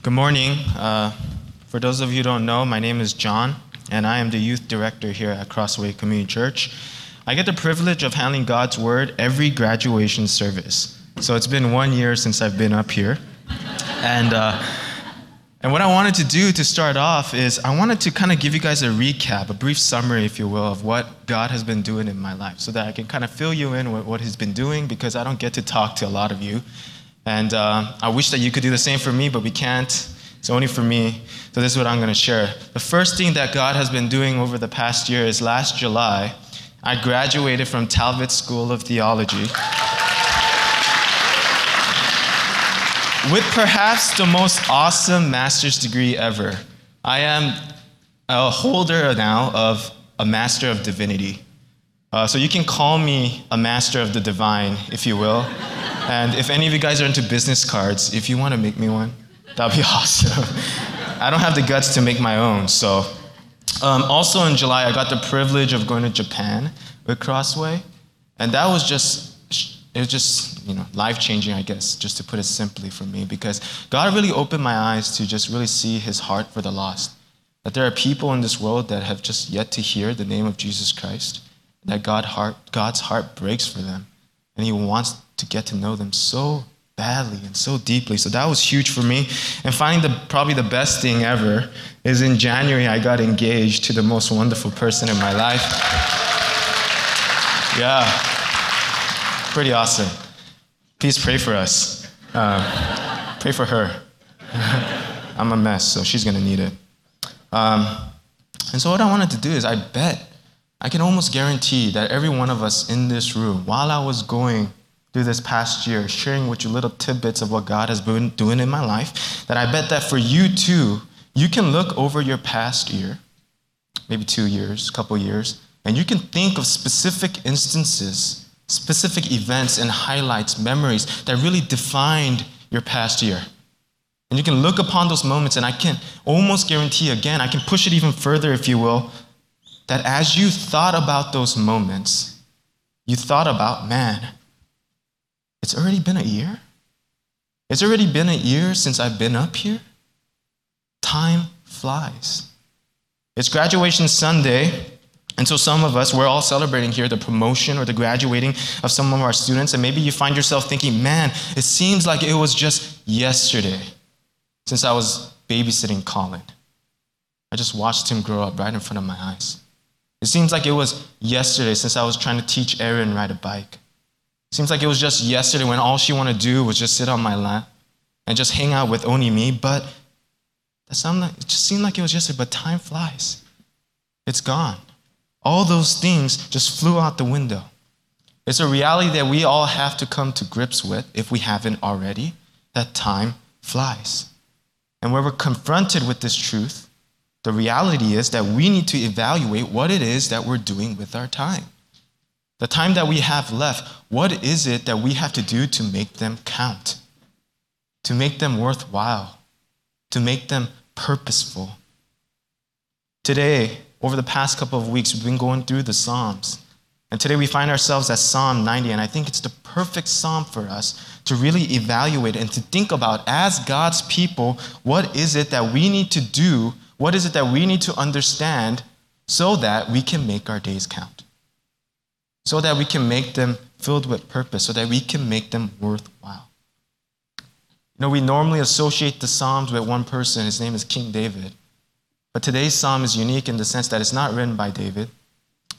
Good morning. Uh, for those of you who don't know, my name is John, and I am the youth director here at Crossway Community Church. I get the privilege of handling God's Word every graduation service. So it's been one year since I've been up here. And, uh, and what I wanted to do to start off is I wanted to kind of give you guys a recap, a brief summary, if you will, of what God has been doing in my life so that I can kind of fill you in with what He's been doing because I don't get to talk to a lot of you. And uh, I wish that you could do the same for me, but we can't. It's only for me. So this is what I'm going to share. The first thing that God has been doing over the past year is last July, I graduated from Talbot School of Theology. With perhaps the most awesome master's degree ever. I am a holder now of a Master of Divinity. Uh, so you can call me a Master of the Divine, if you will. And if any of you guys are into business cards, if you want to make me one, that'd be awesome. I don't have the guts to make my own, so. Um, also in July, I got the privilege of going to Japan with Crossway, and that was just it was just you know life changing, I guess, just to put it simply for me, because God really opened my eyes to just really see His heart for the lost. That there are people in this world that have just yet to hear the name of Jesus Christ. That God heart, God's heart breaks for them, and He wants to get to know them so badly and so deeply. So that was huge for me. And finding the probably the best thing ever is in January I got engaged to the most wonderful person in my life. Yeah, pretty awesome. Please pray for us. Uh, pray for her. I'm a mess, so she's gonna need it. Um, and so what I wanted to do is I bet I can almost guarantee that every one of us in this room, while I was going through this past year, sharing with you little tidbits of what God has been doing in my life, that I bet that for you too, you can look over your past year, maybe two years, a couple years, and you can think of specific instances, specific events and highlights, memories that really defined your past year. And you can look upon those moments, and I can almost guarantee again, I can push it even further, if you will, that as you thought about those moments, you thought about, man, it's already been a year? It's already been a year since I've been up here? Time flies. It's graduation Sunday, and so some of us, we're all celebrating here the promotion or the graduating of some of our students, and maybe you find yourself thinking, man, it seems like it was just yesterday since I was babysitting Colin. I just watched him grow up right in front of my eyes. It seems like it was yesterday since I was trying to teach Aaron ride a bike. Seems like it was just yesterday when all she wanted to do was just sit on my lap and just hang out with only me, but that sounded like, it just seemed like it was yesterday, but time flies. It's gone. All those things just flew out the window. It's a reality that we all have to come to grips with, if we haven't already, that time flies. And when we're confronted with this truth, the reality is that we need to evaluate what it is that we're doing with our time. The time that we have left, what is it that we have to do to make them count? To make them worthwhile? To make them purposeful? Today, over the past couple of weeks, we've been going through the Psalms. And today we find ourselves at Psalm 90, and I think it's the perfect psalm for us to really evaluate and to think about as God's people, what is it that we need to do? What is it that we need to understand so that we can make our days count? So that we can make them filled with purpose, so that we can make them worthwhile. You know, we normally associate the Psalms with one person. His name is King David. But today's psalm is unique in the sense that it's not written by David,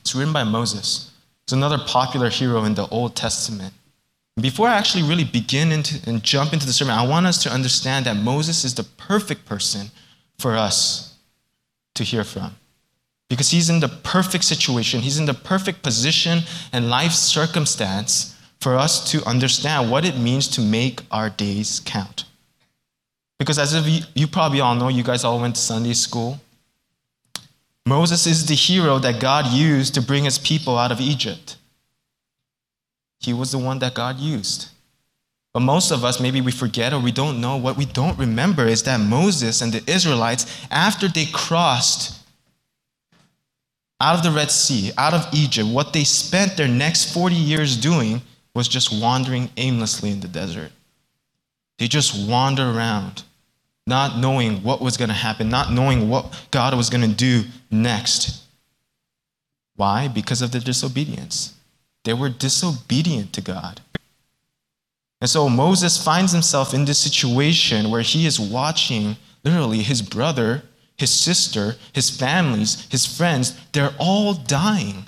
it's written by Moses. It's another popular hero in the Old Testament. Before I actually really begin into, and jump into the sermon, I want us to understand that Moses is the perfect person for us to hear from because he's in the perfect situation, he's in the perfect position and life circumstance for us to understand what it means to make our days count. Because as if you, you probably all know, you guys all went to Sunday school. Moses is the hero that God used to bring his people out of Egypt. He was the one that God used. But most of us, maybe we forget or we don't know, what we don't remember is that Moses and the Israelites, after they crossed out of the Red Sea, out of Egypt, what they spent their next 40 years doing was just wandering aimlessly in the desert. They just wander around, not knowing what was going to happen, not knowing what God was going to do next. Why? Because of the disobedience. They were disobedient to God. And so Moses finds himself in this situation where he is watching literally his brother, his sister, his families, his friends, they're all dying.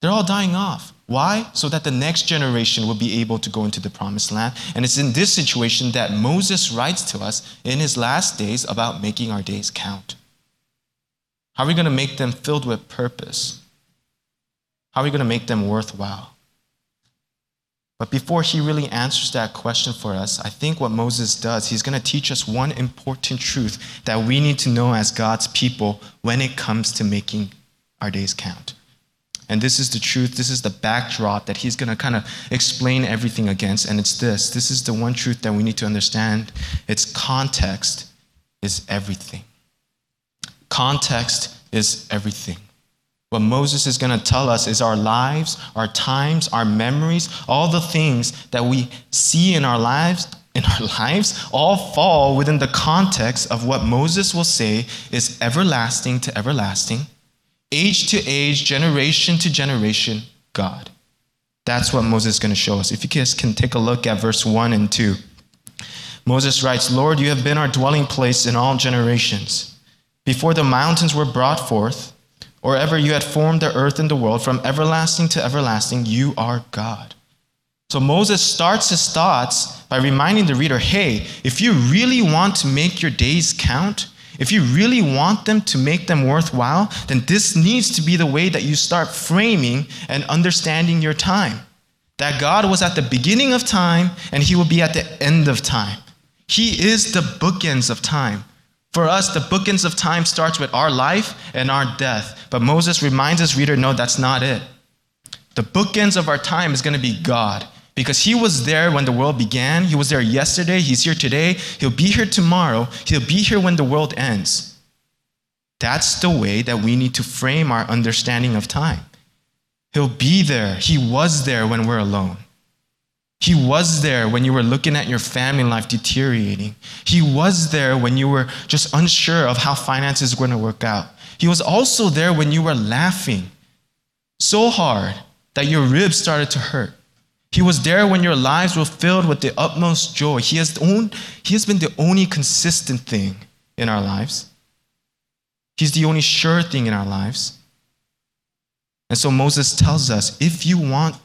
They're all dying off. Why? So that the next generation will be able to go into the promised land. And it's in this situation that Moses writes to us in his last days about making our days count. How are we going to make them filled with purpose? How are we going to make them worthwhile? But before he really answers that question for us, I think what Moses does, he's going to teach us one important truth that we need to know as God's people when it comes to making our days count. And this is the truth, this is the backdrop that he's going to kind of explain everything against. And it's this this is the one truth that we need to understand. It's context is everything. Context is everything. What Moses is going to tell us is our lives, our times, our memories, all the things that we see in our lives, in our lives, all fall within the context of what Moses will say is everlasting to everlasting, age to age, generation to generation, God. That's what Moses is going to show us. If you guys can take a look at verse 1 and 2. Moses writes, Lord, you have been our dwelling place in all generations. Before the mountains were brought forth, or ever you had formed the earth and the world, from everlasting to everlasting, you are God. So Moses starts his thoughts by reminding the reader hey, if you really want to make your days count, if you really want them to make them worthwhile, then this needs to be the way that you start framing and understanding your time. That God was at the beginning of time and he will be at the end of time. He is the bookends of time. For us, the bookends of time starts with our life and our death. But Moses reminds his reader no, that's not it. The bookends of our time is going to be God because he was there when the world began. He was there yesterday. He's here today. He'll be here tomorrow. He'll be here when the world ends. That's the way that we need to frame our understanding of time. He'll be there. He was there when we're alone. He was there when you were looking at your family life deteriorating. He was there when you were just unsure of how finances were going to work out. He was also there when you were laughing so hard that your ribs started to hurt. He was there when your lives were filled with the utmost joy. He has, own, he has been the only consistent thing in our lives. He's the only sure thing in our lives. And so Moses tells us if you want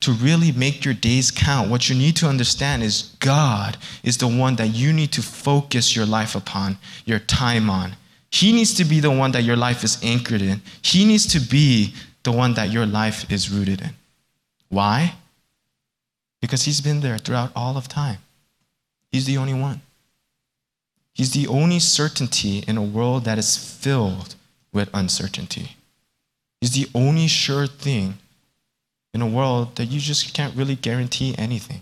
to really make your days count, what you need to understand is God is the one that you need to focus your life upon, your time on. He needs to be the one that your life is anchored in. He needs to be the one that your life is rooted in. Why? Because He's been there throughout all of time. He's the only one. He's the only certainty in a world that is filled with uncertainty. He's the only sure thing in a world that you just can't really guarantee anything.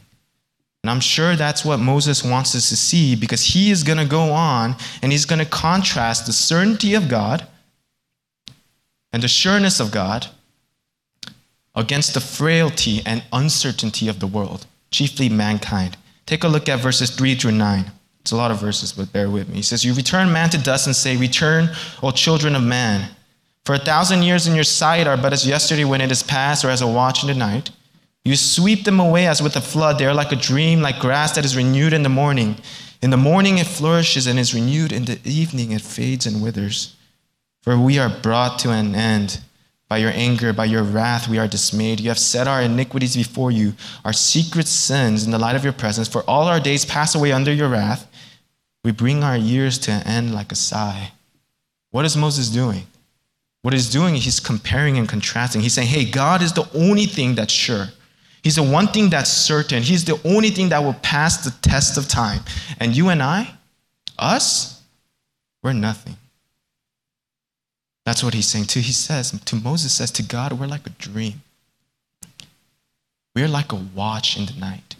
And I'm sure that's what Moses wants us to see because he is going to go on and he's going to contrast the certainty of God and the sureness of God against the frailty and uncertainty of the world, chiefly mankind. Take a look at verses 3 through 9. It's a lot of verses, but bear with me. He says, You return man to dust and say, Return, O children of man. For a thousand years in your sight are but as yesterday when it is past, or as a watch in the night. You sweep them away as with a flood. They are like a dream, like grass that is renewed in the morning. In the morning it flourishes and is renewed. In the evening it fades and withers. For we are brought to an end. By your anger, by your wrath, we are dismayed. You have set our iniquities before you, our secret sins in the light of your presence. For all our days pass away under your wrath. We bring our years to an end like a sigh. What is Moses doing? What he's doing, is he's comparing and contrasting. He's saying, hey, God is the only thing that's sure. He's the one thing that's certain. He's the only thing that will pass the test of time. And you and I, us, we're nothing. That's what he's saying. To he says, to Moses says, to God, we're like a dream. We're like a watch in the night.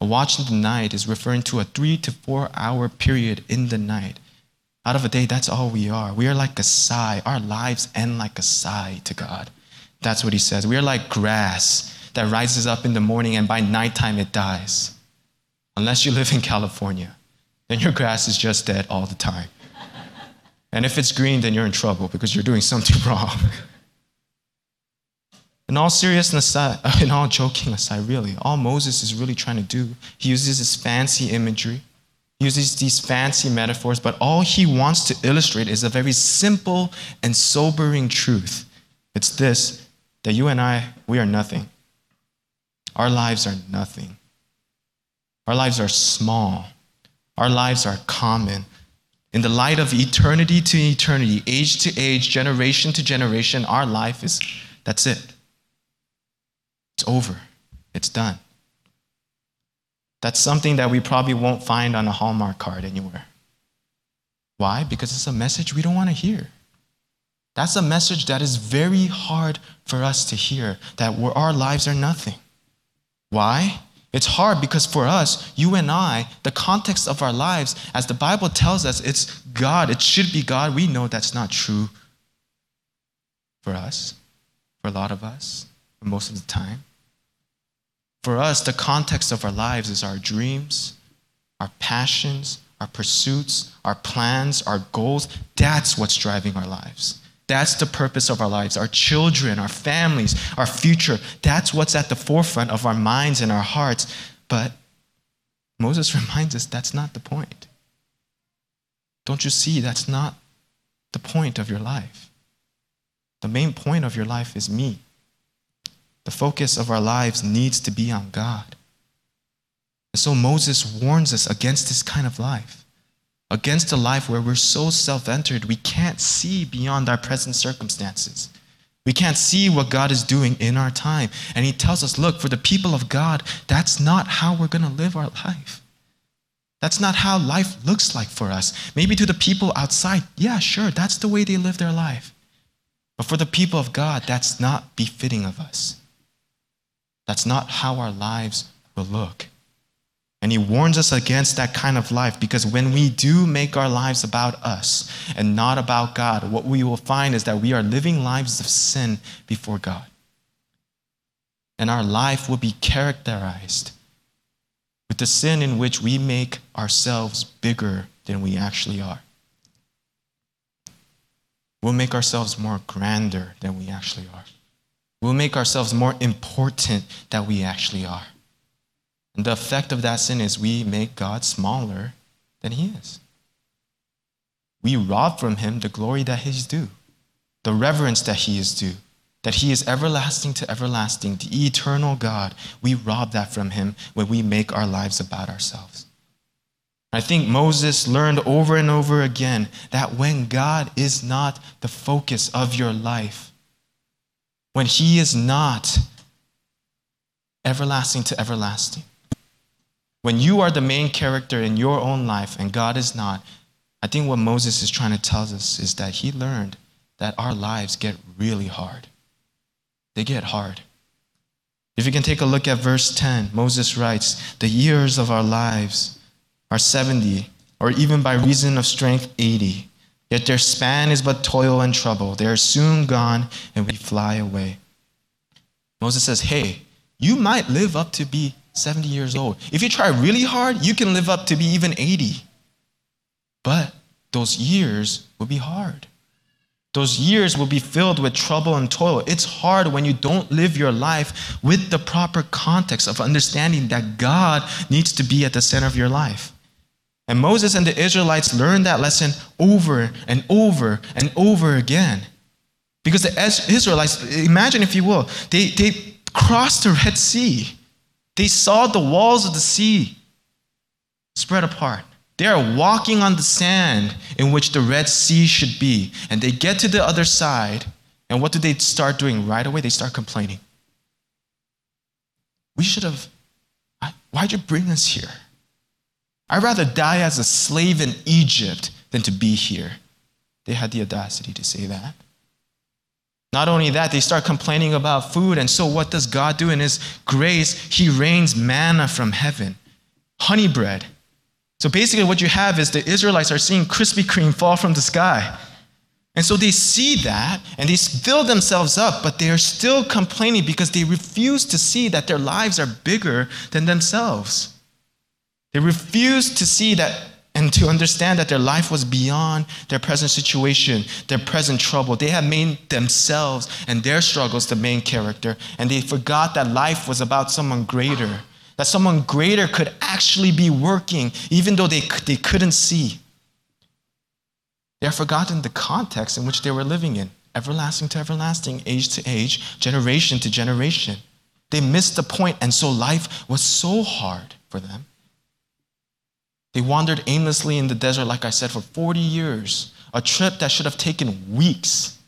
A watch in the night is referring to a three to four hour period in the night out of a day, that's all we are. We are like a sigh. Our lives end like a sigh to God. That's what he says. We are like grass that rises up in the morning and by nighttime it dies. Unless you live in California. then your grass is just dead all the time. And if it's green, then you're in trouble because you're doing something wrong. In all seriousness, in all joking aside, really, all Moses is really trying to do, he uses this fancy imagery, uses these fancy metaphors, but all he wants to illustrate is a very simple and sobering truth. It's this that you and I, we are nothing. Our lives are nothing. Our lives are small. Our lives are common. In the light of eternity to eternity, age to age, generation to generation, our life is that's it. It's over. It's done. That's something that we probably won't find on a Hallmark card anywhere. Why? Because it's a message we don't want to hear. That's a message that is very hard for us to hear that our lives are nothing. Why? It's hard because for us, you and I, the context of our lives, as the Bible tells us, it's God. It should be God. We know that's not true for us, for a lot of us, most of the time. For us, the context of our lives is our dreams, our passions, our pursuits, our plans, our goals. That's what's driving our lives. That's the purpose of our lives. Our children, our families, our future. That's what's at the forefront of our minds and our hearts. But Moses reminds us that's not the point. Don't you see? That's not the point of your life. The main point of your life is me. The focus of our lives needs to be on God. And so Moses warns us against this kind of life, against a life where we're so self centered we can't see beyond our present circumstances. We can't see what God is doing in our time. And he tells us, look, for the people of God, that's not how we're going to live our life. That's not how life looks like for us. Maybe to the people outside, yeah, sure, that's the way they live their life. But for the people of God, that's not befitting of us. That's not how our lives will look. And he warns us against that kind of life because when we do make our lives about us and not about God, what we will find is that we are living lives of sin before God. And our life will be characterized with the sin in which we make ourselves bigger than we actually are. We'll make ourselves more grander than we actually are. We'll make ourselves more important than we actually are. And the effect of that sin is we make God smaller than He is. We rob from Him the glory that He's due, the reverence that He is due, that He is everlasting to everlasting, the eternal God. We rob that from Him when we make our lives about ourselves. I think Moses learned over and over again that when God is not the focus of your life, when He is not everlasting to everlasting. When you are the main character in your own life and God is not, I think what Moses is trying to tell us is that he learned that our lives get really hard. They get hard. If you can take a look at verse 10, Moses writes, The years of our lives are 70, or even by reason of strength, 80. Yet their span is but toil and trouble. They are soon gone, and we fly away. Moses says, Hey, you might live up to be 70 years old. If you try really hard, you can live up to be even 80. But those years will be hard. Those years will be filled with trouble and toil. It's hard when you don't live your life with the proper context of understanding that God needs to be at the center of your life. And Moses and the Israelites learned that lesson over and over and over again. Because the Israelites, imagine if you will, they, they crossed the Red Sea. They saw the walls of the sea spread apart. They are walking on the sand in which the Red Sea should be. And they get to the other side, and what do they start doing right away? They start complaining. We should have, why'd you bring us here? I'd rather die as a slave in Egypt than to be here. They had the audacity to say that. Not only that, they start complaining about food. And so, what does God do in His grace? He rains manna from heaven, honey bread. So, basically, what you have is the Israelites are seeing Krispy Kreme fall from the sky. And so they see that and they fill themselves up, but they are still complaining because they refuse to see that their lives are bigger than themselves. They refused to see that and to understand that their life was beyond their present situation, their present trouble. They had made themselves and their struggles the main character, and they forgot that life was about someone greater, that someone greater could actually be working, even though they, they couldn't see. They have forgotten the context in which they were living in everlasting to everlasting, age to age, generation to generation. They missed the point, and so life was so hard for them. They wandered aimlessly in the desert, like I said, for 40 years, a trip that should have taken weeks.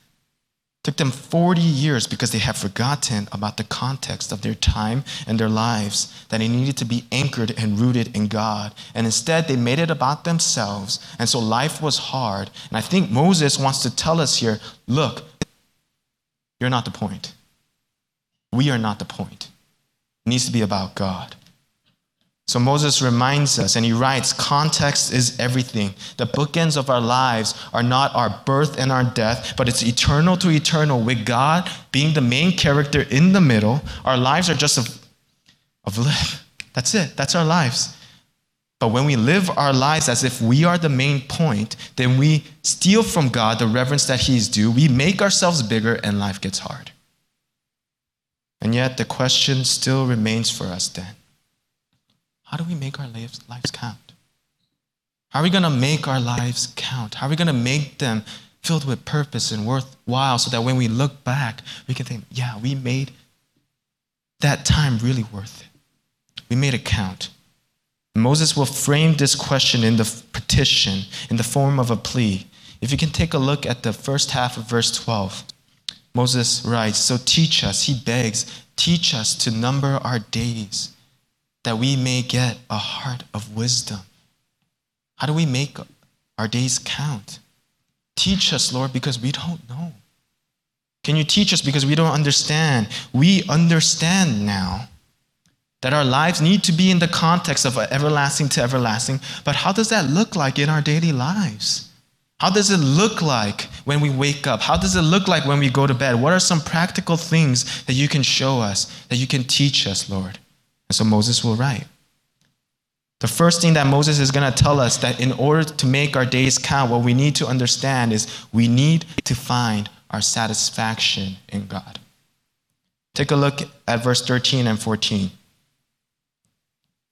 Took them 40 years because they had forgotten about the context of their time and their lives, that they needed to be anchored and rooted in God. And instead, they made it about themselves. And so life was hard. And I think Moses wants to tell us here look, you're not the point. We are not the point. It needs to be about God. So Moses reminds us and he writes context is everything. The bookends of our lives are not our birth and our death, but it's eternal to eternal with God being the main character in the middle. Our lives are just of, of live. That's it. That's our lives. But when we live our lives as if we are the main point, then we steal from God the reverence that He is due. We make ourselves bigger and life gets hard. And yet the question still remains for us then how do we make our lives, lives count? How are we going to make our lives count? How are we going to make them filled with purpose and worthwhile so that when we look back, we can think, yeah, we made that time really worth it. We made it count. Moses will frame this question in the petition, in the form of a plea. If you can take a look at the first half of verse 12, Moses writes, So teach us, he begs, teach us to number our days that we may get a heart of wisdom. How do we make our days count? Teach us, Lord, because we don't know. Can you teach us because we don't understand? We understand now that our lives need to be in the context of everlasting to everlasting, but how does that look like in our daily lives? How does it look like when we wake up? How does it look like when we go to bed? What are some practical things that you can show us, that you can teach us, Lord? And so Moses will write. The first thing that Moses is going to tell us that in order to make our days count, what we need to understand is we need to find our satisfaction in God. Take a look at verse 13 and 14.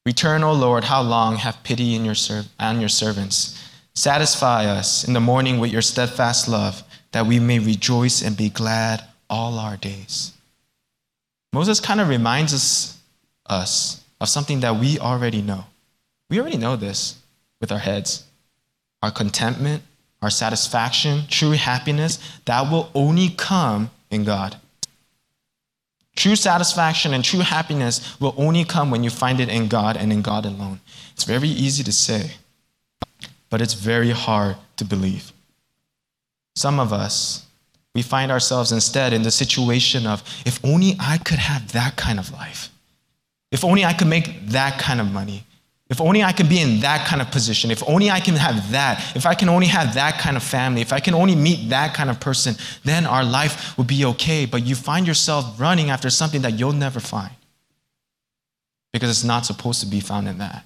Return, O Lord, how long? Have pity your serv- on your servants. Satisfy us in the morning with your steadfast love, that we may rejoice and be glad all our days. Moses kind of reminds us us of something that we already know. We already know this with our heads. Our contentment, our satisfaction, true happiness, that will only come in God. True satisfaction and true happiness will only come when you find it in God and in God alone. It's very easy to say, but it's very hard to believe. Some of us, we find ourselves instead in the situation of, if only I could have that kind of life. If only I could make that kind of money. If only I could be in that kind of position. If only I can have that. If I can only have that kind of family. If I can only meet that kind of person, then our life would be okay. But you find yourself running after something that you'll never find because it's not supposed to be found in that.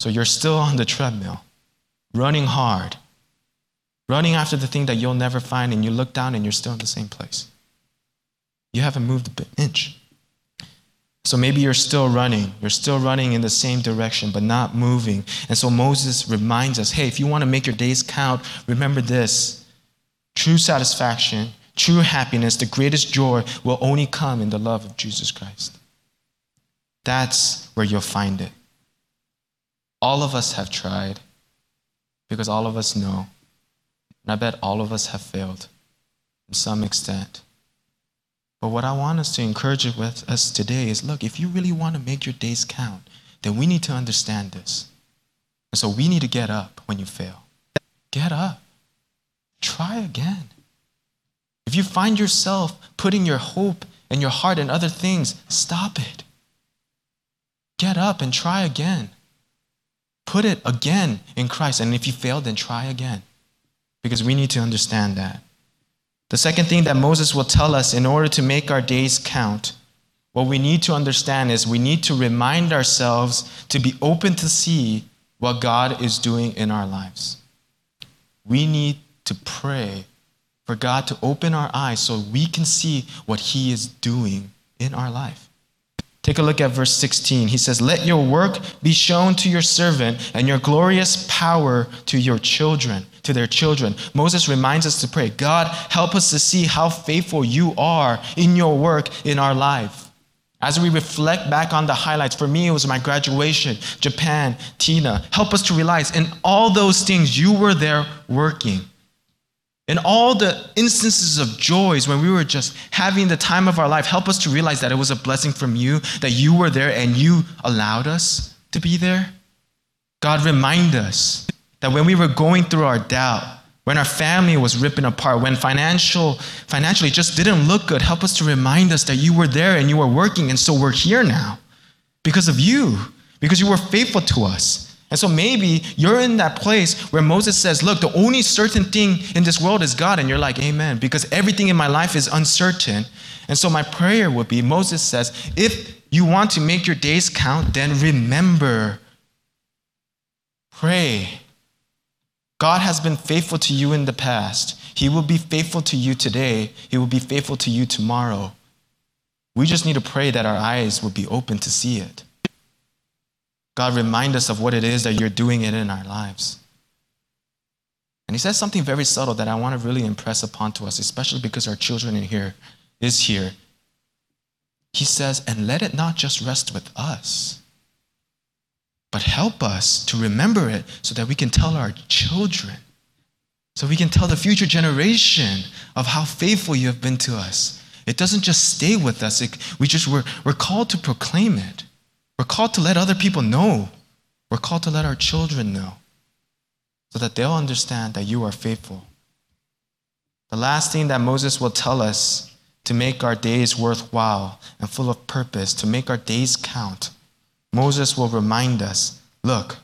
So you're still on the treadmill, running hard, running after the thing that you'll never find, and you look down and you're still in the same place. You haven't moved an inch. So maybe you're still running. You're still running in the same direction, but not moving. And so Moses reminds us hey, if you want to make your days count, remember this true satisfaction, true happiness, the greatest joy will only come in the love of Jesus Christ. That's where you'll find it. All of us have tried because all of us know. And I bet all of us have failed to some extent. But what I want us to encourage with us today is look, if you really want to make your days count, then we need to understand this. And so we need to get up when you fail. Get up. Try again. If you find yourself putting your hope and your heart in other things, stop it. Get up and try again. Put it again in Christ. And if you fail, then try again. Because we need to understand that. The second thing that Moses will tell us in order to make our days count, what we need to understand is we need to remind ourselves to be open to see what God is doing in our lives. We need to pray for God to open our eyes so we can see what He is doing in our life. Take a look at verse 16. He says, Let your work be shown to your servant and your glorious power to your children, to their children. Moses reminds us to pray, God, help us to see how faithful you are in your work in our life. As we reflect back on the highlights, for me, it was my graduation, Japan, Tina. Help us to realize in all those things, you were there working. In all the instances of joys when we were just having the time of our life, help us to realize that it was a blessing from you, that you were there and you allowed us to be there. God, remind us that when we were going through our doubt, when our family was ripping apart, when financial, financially just didn't look good, help us to remind us that you were there and you were working, and so we're here now because of you, because you were faithful to us. And so maybe you're in that place where Moses says, Look, the only certain thing in this world is God. And you're like, Amen, because everything in my life is uncertain. And so my prayer would be Moses says, If you want to make your days count, then remember, pray. God has been faithful to you in the past. He will be faithful to you today. He will be faithful to you tomorrow. We just need to pray that our eyes will be open to see it. God, remind us of what it is that you're doing it in our lives. And he says something very subtle that I want to really impress upon to us, especially because our children in here is here. He says, and let it not just rest with us, but help us to remember it so that we can tell our children, so we can tell the future generation of how faithful you have been to us. It doesn't just stay with us, it, we just, we're, we're called to proclaim it. We're called to let other people know. We're called to let our children know so that they'll understand that you are faithful. The last thing that Moses will tell us to make our days worthwhile and full of purpose, to make our days count, Moses will remind us look,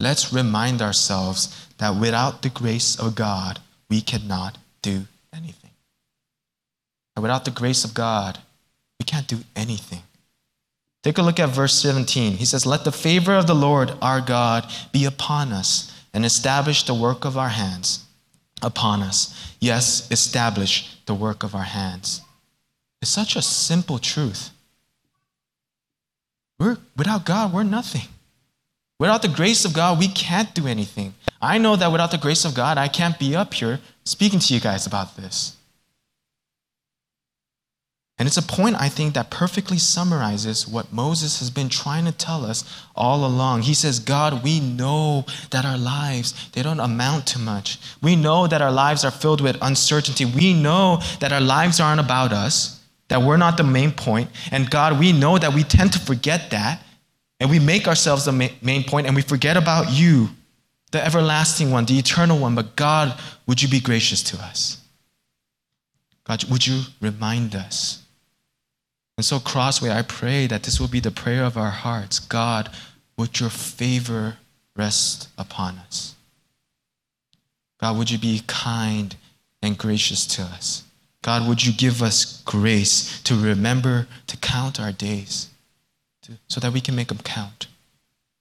let's remind ourselves that without the grace of God, we cannot do anything. And without the grace of God, we can't do anything. Take a look at verse 17. He says, Let the favor of the Lord our God be upon us and establish the work of our hands upon us. Yes, establish the work of our hands. It's such a simple truth. We're, without God, we're nothing. Without the grace of God, we can't do anything. I know that without the grace of God, I can't be up here speaking to you guys about this. And it's a point, I think, that perfectly summarizes what Moses has been trying to tell us all along. He says, God, we know that our lives, they don't amount to much. We know that our lives are filled with uncertainty. We know that our lives aren't about us, that we're not the main point. And God, we know that we tend to forget that. And we make ourselves the main point and we forget about you, the everlasting one, the eternal one. But God, would you be gracious to us? God, would you remind us and so, Crossway, I pray that this will be the prayer of our hearts. God, would your favor rest upon us? God, would you be kind and gracious to us? God, would you give us grace to remember to count our days to, so that we can make them count?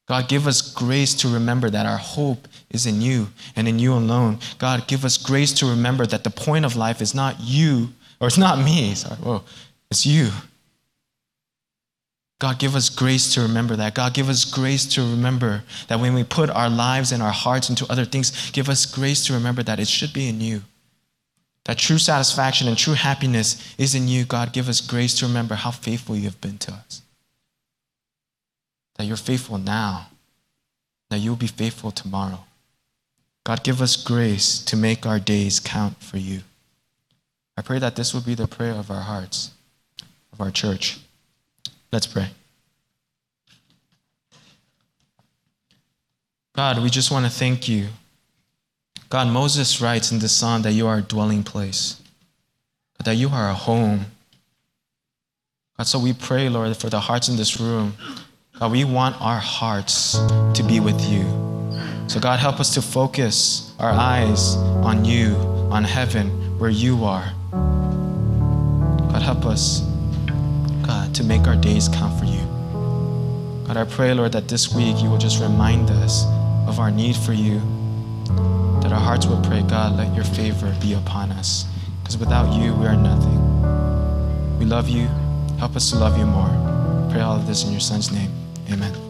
God, give us grace to remember that our hope is in you and in you alone. God, give us grace to remember that the point of life is not you, or it's not me, sorry, whoa, it's you. God, give us grace to remember that. God, give us grace to remember that when we put our lives and our hearts into other things, give us grace to remember that it should be in you. That true satisfaction and true happiness is in you. God, give us grace to remember how faithful you have been to us. That you're faithful now, that you'll be faithful tomorrow. God, give us grace to make our days count for you. I pray that this will be the prayer of our hearts, of our church. Let's pray. God, we just want to thank you. God, Moses writes in the psalm that you are a dwelling place, that you are a home. God, so we pray, Lord, for the hearts in this room. God, we want our hearts to be with you. So, God, help us to focus our eyes on you, on heaven, where you are. God, help us God, to make our days count for you. God, I pray, Lord, that this week you will just remind us of our need for you, that our hearts would pray, God, let your favor be upon us. Because without you, we are nothing. We love you. Help us to love you more. Pray all of this in your son's name. Amen.